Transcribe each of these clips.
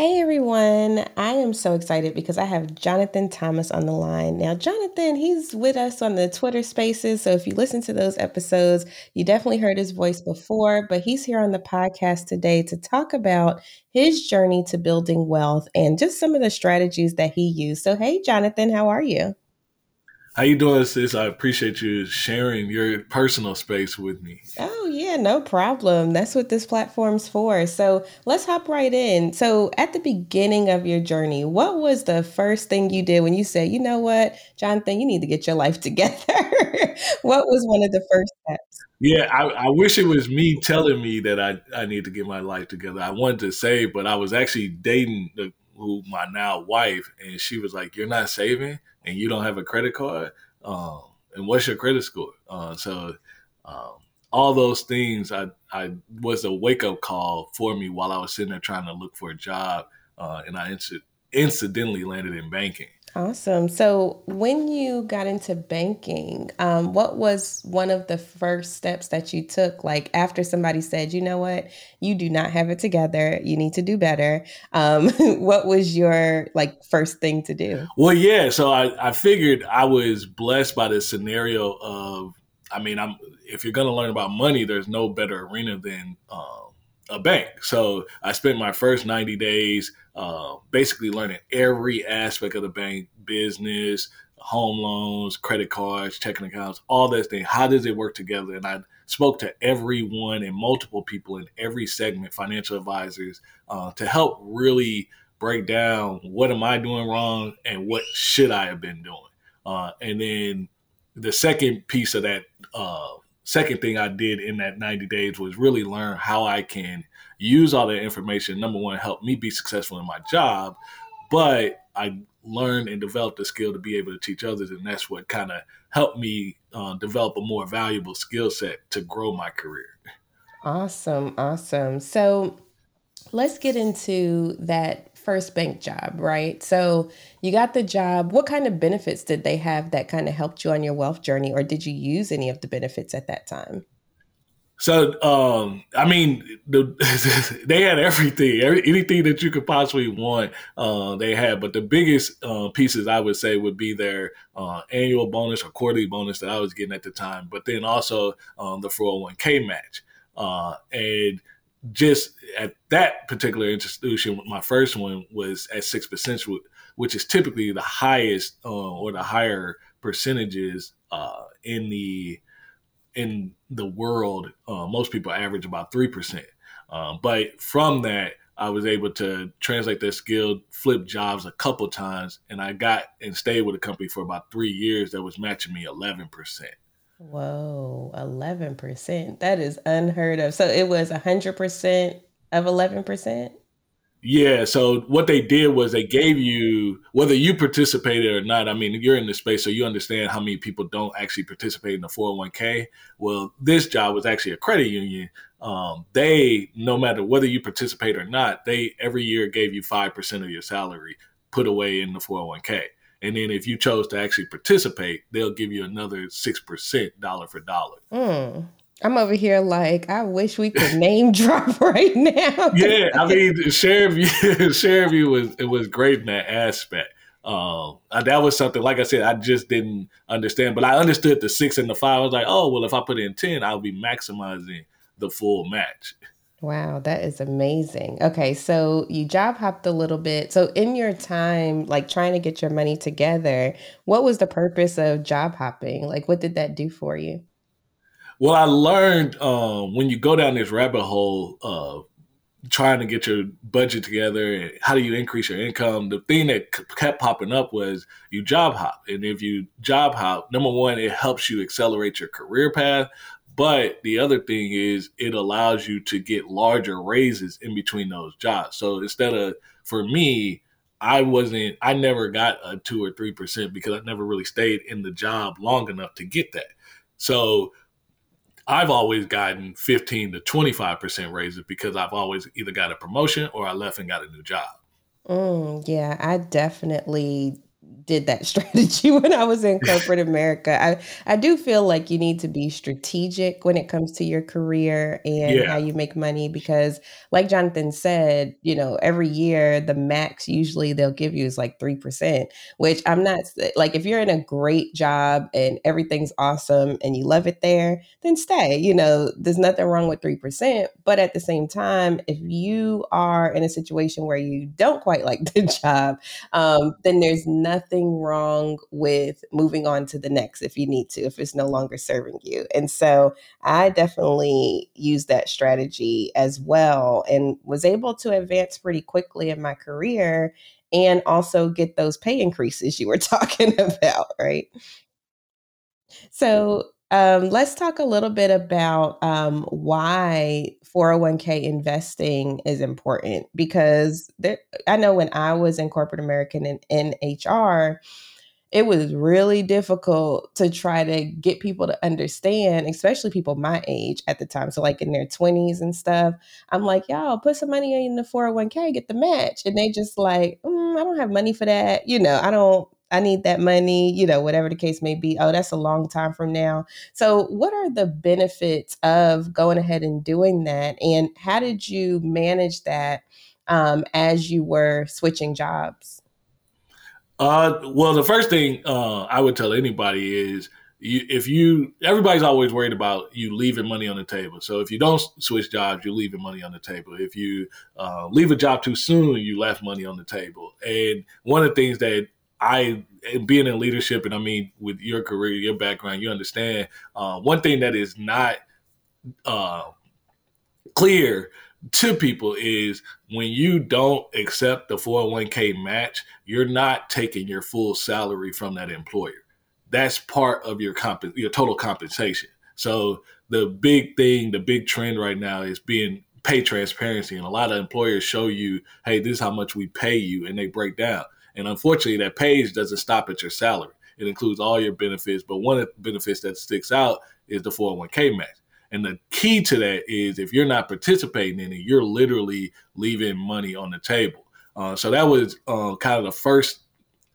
Hey everyone, I am so excited because I have Jonathan Thomas on the line. Now, Jonathan, he's with us on the Twitter spaces. So if you listen to those episodes, you definitely heard his voice before, but he's here on the podcast today to talk about his journey to building wealth and just some of the strategies that he used. So, hey, Jonathan, how are you? How you doing, sis? I appreciate you sharing your personal space with me. Oh yeah, no problem. That's what this platform's for. So let's hop right in. So at the beginning of your journey, what was the first thing you did when you said, you know what, Jonathan, you need to get your life together? what was one of the first steps? Yeah, I, I, wish it was me telling me that I, I need to get my life together. I wanted to save, but I was actually dating the, who my now wife, and she was like, "You're not saving." and you don't have a credit card, um, and what's your credit score? Uh, so um, all those things, I, I was a wake up call for me while I was sitting there trying to look for a job, uh, and I inc- incidentally landed in banking. Awesome. So, when you got into banking, um, what was one of the first steps that you took? Like after somebody said, you know what, you do not have it together, you need to do better. Um, what was your like first thing to do? Well, yeah. So I, I figured I was blessed by the scenario of, I mean, I'm if you're to learn about money, there's no better arena than um, a bank. So I spent my first 90 days uh, basically learning every aspect of the bank business, home loans, credit cards, checking accounts, all that thing. How does it work together? And I spoke to everyone and multiple people in every segment, financial advisors, uh, to help really break down what am I doing wrong and what should I have been doing. Uh, and then the second piece of that uh, second thing I did in that 90 days was really learn how I can use all that information. Number one, help me be successful in my job, but I learned and developed the skill to be able to teach others, and that's what kind of helped me uh, develop a more valuable skill set to grow my career. Awesome, awesome. So let's get into that first bank job, right? So you got the job. What kind of benefits did they have that kind of helped you on your wealth journey, or did you use any of the benefits at that time? So, um, I mean, the, they had everything, every, anything that you could possibly want, uh, they had. But the biggest uh, pieces I would say would be their uh, annual bonus or quarterly bonus that I was getting at the time, but then also um, the 401k match. Uh, and just at that particular institution, my first one was at six percent, which is typically the highest uh, or the higher percentages uh, in the in the world. Uh, most people average about three percent, um, but from that, I was able to translate that skill, flip jobs a couple times, and I got and stayed with a company for about three years that was matching me eleven percent. Whoa, 11%. That is unheard of. So it was 100% of 11%? Yeah. So what they did was they gave you, whether you participated or not, I mean, you're in the space, so you understand how many people don't actually participate in the 401k. Well, this job was actually a credit union. Um, they, no matter whether you participate or not, they every year gave you 5% of your salary put away in the 401k. And then if you chose to actually participate, they'll give you another 6% dollar for dollar. Mm. I'm over here like, I wish we could name drop right now. yeah, I mean, Share View was it was great in that aspect. Um, that was something, like I said, I just didn't understand, but I understood the six and the five. I was like, oh, well, if I put in 10, I'll be maximizing the full match. Wow, that is amazing. Okay, so you job hopped a little bit. So in your time like trying to get your money together, what was the purpose of job hopping? Like what did that do for you? Well, I learned um, when you go down this rabbit hole of trying to get your budget together, how do you increase your income? The thing that kept popping up was you job hop. And if you job hop, number one, it helps you accelerate your career path. But the other thing is it allows you to get larger raises in between those jobs. So instead of for me, I wasn't I never got a two or three percent because I never really stayed in the job long enough to get that. So I've always gotten 15 to 25% raises because I've always either got a promotion or I left and got a new job. Mm, yeah, I definitely did that strategy when I was in corporate America. I, I do feel like you need to be strategic when it comes to your career and yeah. how you make money because, like Jonathan said, you know, every year the max usually they'll give you is like 3%, which I'm not like if you're in a great job and everything's awesome and you love it there, then stay. You know, there's nothing wrong with 3%. But at the same time, if you are in a situation where you don't quite like the job, um, then there's nothing nothing wrong with moving on to the next if you need to, if it's no longer serving you. And so I definitely used that strategy as well and was able to advance pretty quickly in my career and also get those pay increases you were talking about, right? So um, let's talk a little bit about um, why 401k investing is important because there, I know when I was in corporate American and in HR, it was really difficult to try to get people to understand, especially people my age at the time. So, like in their 20s and stuff, I'm like, y'all put some money in the 401k, get the match. And they just like, mm, I don't have money for that. You know, I don't I need that money, you know, whatever the case may be. Oh, that's a long time from now. So, what are the benefits of going ahead and doing that? And how did you manage that um, as you were switching jobs? Uh, well, the first thing uh, I would tell anybody is you, if you, everybody's always worried about you leaving money on the table. So if you don't switch jobs, you're leaving money on the table. If you uh, leave a job too soon, you left money on the table. And one of the things that I being in leadership, and I mean with your career, your background, you understand uh, one thing that is not uh, clear to people is when you don't accept the 401k match, you're not taking your full salary from that employer. That's part of your comp- your total compensation. So the big thing, the big trend right now is being pay transparency, and a lot of employers show you, hey, this is how much we pay you, and they break down. And unfortunately, that page doesn't stop at your salary. It includes all your benefits, but one of the benefits that sticks out is the 401k match. And the key to that is if you're not participating in it, you're literally leaving money on the table. Uh, so that was uh, kind of the first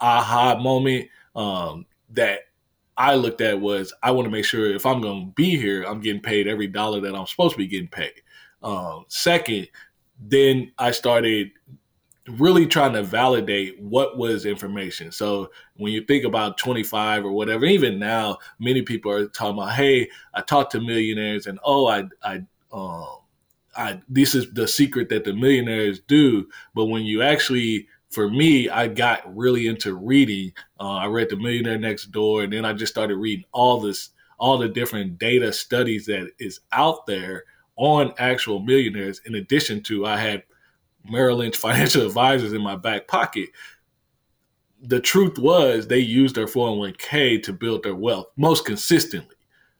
aha moment um, that I looked at was I want to make sure if I'm going to be here, I'm getting paid every dollar that I'm supposed to be getting paid. Um, second, then I started really trying to validate what was information. So when you think about 25 or whatever, even now, many people are talking about, hey, I talked to millionaires and oh, I, I, um, I, this is the secret that the millionaires do. But when you actually, for me, I got really into reading. Uh, I read The Millionaire Next Door, and then I just started reading all this, all the different data studies that is out there on actual millionaires. In addition to, I had Merrill Lynch financial advisors in my back pocket. The truth was they used their 401k to build their wealth most consistently.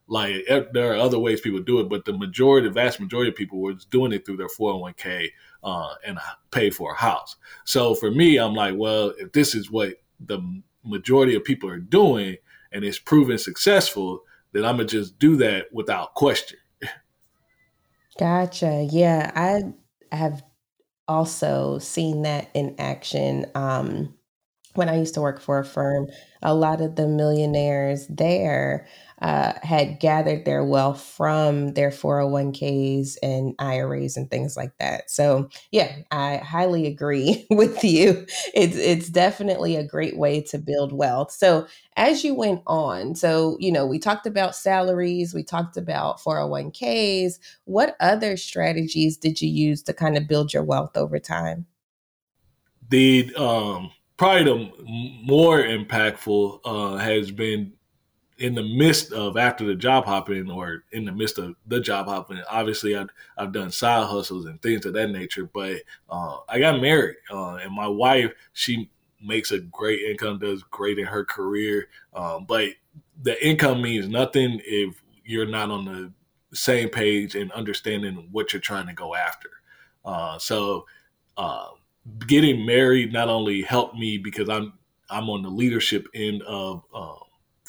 Like there are other ways people do it, but the majority, the vast majority of people were doing it through their 401k uh, and pay for a house. So for me, I'm like, well, if this is what the majority of people are doing and it's proven successful, then I'm gonna just do that without question. Gotcha. Yeah, I have also seen that in action. Um, when I used to work for a firm, a lot of the millionaires there uh, had gathered their wealth from their 401ks and IRAs and things like that. So, yeah, I highly agree with you. It's it's definitely a great way to build wealth. So, as you went on, so you know, we talked about salaries, we talked about 401ks. What other strategies did you use to kind of build your wealth over time? The um, probably the more impactful uh, has been in the midst of after the job hopping or in the midst of the job hopping, obviously I've, I've done side hustles and things of that nature, but uh, I got married uh, and my wife, she makes a great income, does great in her career. Um, but the income means nothing if you're not on the same page and understanding what you're trying to go after. Uh, so uh, getting married not only helped me because I'm I'm on the leadership end of uh,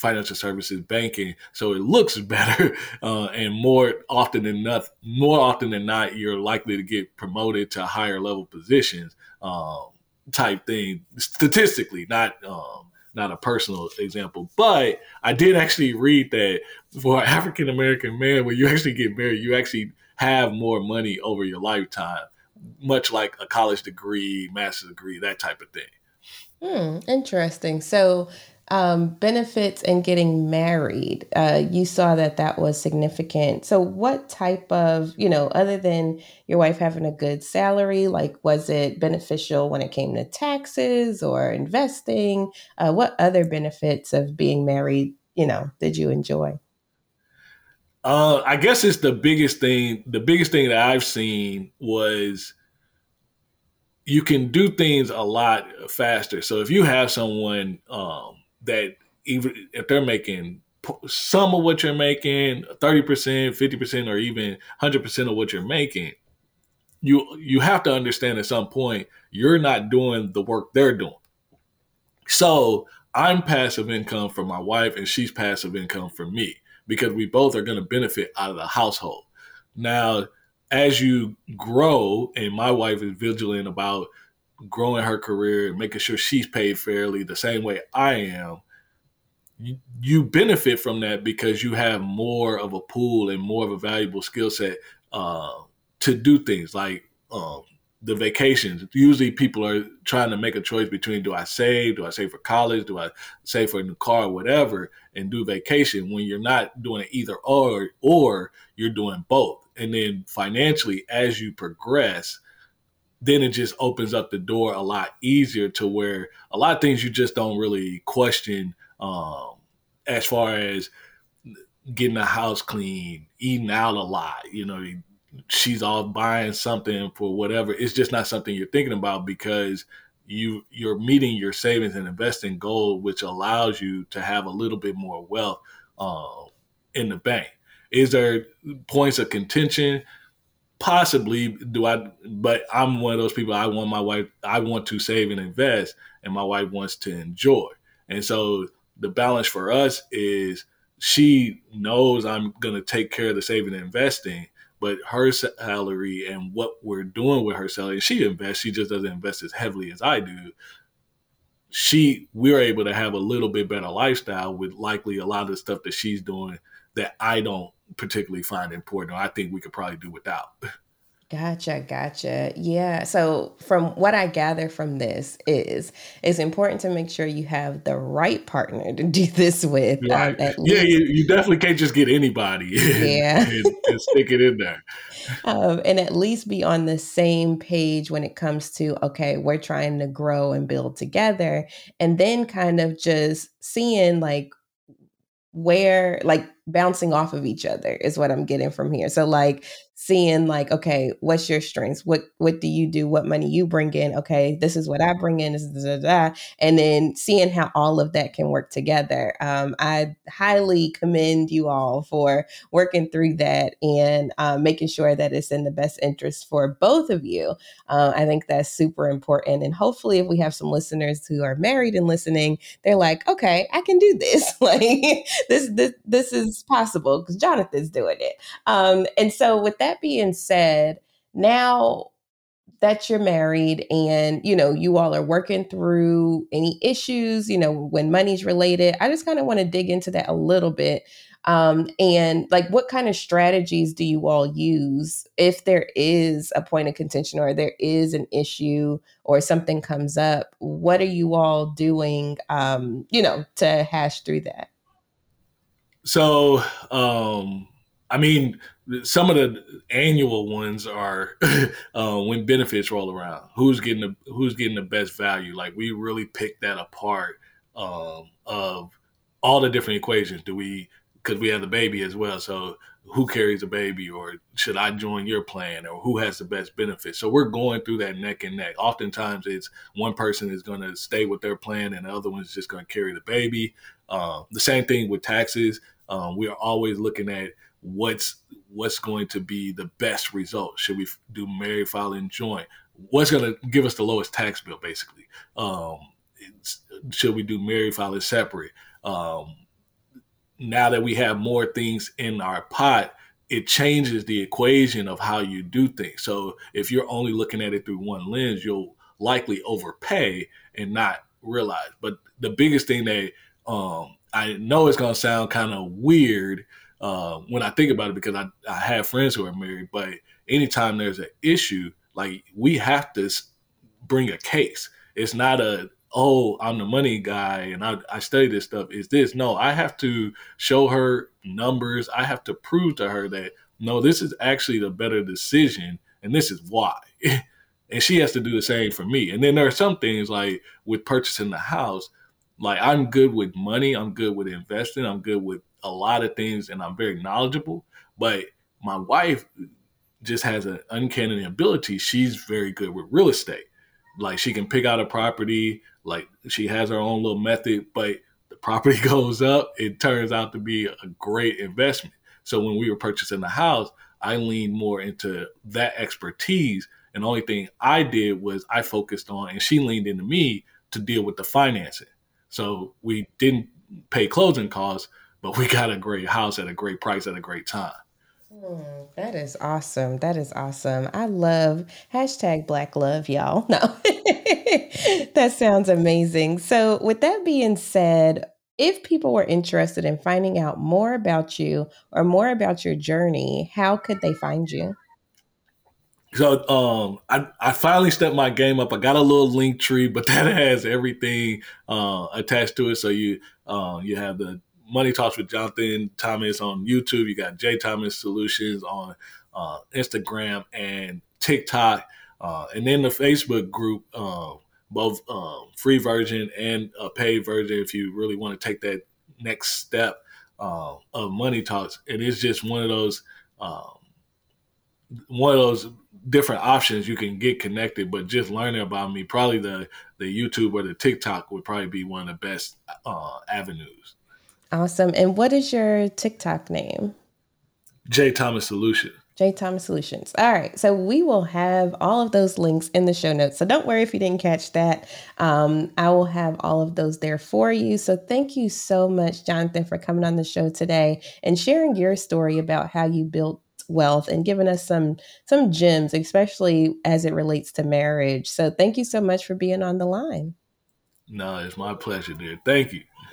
financial services banking, so it looks better. Uh, and more often than not, more often than not, you're likely to get promoted to higher level positions, um, type thing. Statistically, not um, not a personal example, but I did actually read that for African American man, when you actually get married, you actually have more money over your lifetime, much like a college degree, master's degree, that type of thing. Hmm, interesting. So, um, benefits and getting married, uh, you saw that that was significant. So, what type of, you know, other than your wife having a good salary, like was it beneficial when it came to taxes or investing? Uh, what other benefits of being married, you know, did you enjoy? Uh, I guess it's the biggest thing. The biggest thing that I've seen was you can do things a lot faster. So if you have someone um, that even if they're making some of what you're making, thirty percent, fifty percent, or even hundred percent of what you're making, you you have to understand at some point you're not doing the work they're doing. So I'm passive income for my wife, and she's passive income for me because we both are going to benefit out of the household. Now as you grow, and my wife is vigilant about growing her career making sure she's paid fairly the same way I am, you, you benefit from that because you have more of a pool and more of a valuable skill set uh, to do things like um, the vacations. Usually, people are trying to make a choice between do I save, do I save for college, do I save for a new car, whatever, and do vacation. When you're not doing it either or, or you're doing both and then financially as you progress then it just opens up the door a lot easier to where a lot of things you just don't really question um, as far as getting the house clean eating out a lot you know she's off buying something for whatever it's just not something you're thinking about because you you're meeting your savings and investing goal which allows you to have a little bit more wealth uh, in the bank is there points of contention? Possibly. Do I? But I'm one of those people. I want my wife. I want to save and invest, and my wife wants to enjoy. And so the balance for us is she knows I'm going to take care of the saving and investing, but her salary and what we're doing with her salary, she invests. She just doesn't invest as heavily as I do. She, we're able to have a little bit better lifestyle with likely a lot of the stuff that she's doing that I don't particularly find important or I think we could probably do without. Gotcha, gotcha. Yeah. So from what I gather from this is it's important to make sure you have the right partner to do this with. Right. Um, yeah, you, you, definitely can't just get anybody. Yeah. and, and, stick it in there. Um, and at least be on the same page when it comes to okay, we're trying to grow and build together, and then kind of just seeing like where like bouncing off of each other is what I'm getting from here. So like seeing like okay what's your strengths? What what do you do? What money you bring in? Okay this is what i bring in this is da, da, da. and then seeing how all of that can work together. Um, i highly commend you all for working through that and um, making sure that it's in the best interest for both of you. Uh, i think that's super important and hopefully if we have some listeners who are married and listening they're like okay i can do this. Like this this this is possible because jonathan's doing it. Um, and so with that being said, now that you're married and you know you all are working through any issues you know when money's related i just kind of want to dig into that a little bit. Um, and like what kind of strategies do you all use if there is a point of contention or there is an issue or something comes up? What are you all doing um, you know to hash through that so um I mean, some of the annual ones are uh, when benefits roll around. Who's getting the who's getting the best value? Like we really pick that apart um, of all the different equations. Do we because we have the baby as well? So who carries a baby, or should I join your plan, or who has the best benefit? So we're going through that neck and neck. Oftentimes, it's one person is going to stay with their plan, and the other one's just going to carry the baby. Uh, the same thing with taxes. Um, we are always looking at what's what's going to be the best result. Should we do married filing joint? What's going to give us the lowest tax bill, basically? Um, should we do married filing separate? Um, now that we have more things in our pot, it changes the equation of how you do things. So if you're only looking at it through one lens, you'll likely overpay and not realize. But the biggest thing that um, I know it's going to sound kind of weird uh, when I think about it because I, I have friends who are married, but anytime there's an issue, like we have to bring a case. It's not a oh, I'm the money guy and I, I study this stuff. Is this? No, I have to show her numbers. I have to prove to her that no, this is actually the better decision and this is why. and she has to do the same for me. And then there are some things like with purchasing the house, like I'm good with money, I'm good with investing, I'm good with a lot of things, and I'm very knowledgeable. But my wife just has an uncanny ability. She's very good with real estate. Like she can pick out a property, like she has her own little method, but the property goes up, it turns out to be a great investment. So when we were purchasing the house, I leaned more into that expertise. And the only thing I did was I focused on, and she leaned into me to deal with the financing. So we didn't pay closing costs, but we got a great house at a great price at a great time. Hmm, that is awesome. That is awesome. I love hashtag black love, y'all. No, that sounds amazing. So, with that being said, if people were interested in finding out more about you or more about your journey, how could they find you? So um, I, I finally stepped my game up. I got a little Linktree, but that has everything uh, attached to it. So you uh, you have the Money Talks with Jonathan Thomas on YouTube. You got J Thomas Solutions on uh, Instagram and TikTok, uh, and then the Facebook group, uh, both um, free version and a paid version. If you really want to take that next step uh, of Money Talks, and it is just one of those um, one of those different options you can get connected. But just learning about me, probably the the YouTube or the TikTok would probably be one of the best uh, avenues. Awesome. And what is your TikTok name? J Thomas Solution. J Thomas Solutions. All right. So we will have all of those links in the show notes. So don't worry if you didn't catch that. Um, I will have all of those there for you. So thank you so much, Jonathan, for coming on the show today and sharing your story about how you built wealth and giving us some some gems especially as it relates to marriage so thank you so much for being on the line no it's my pleasure dear thank you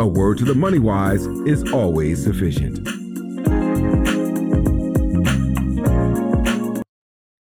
A word to the money wise is always sufficient.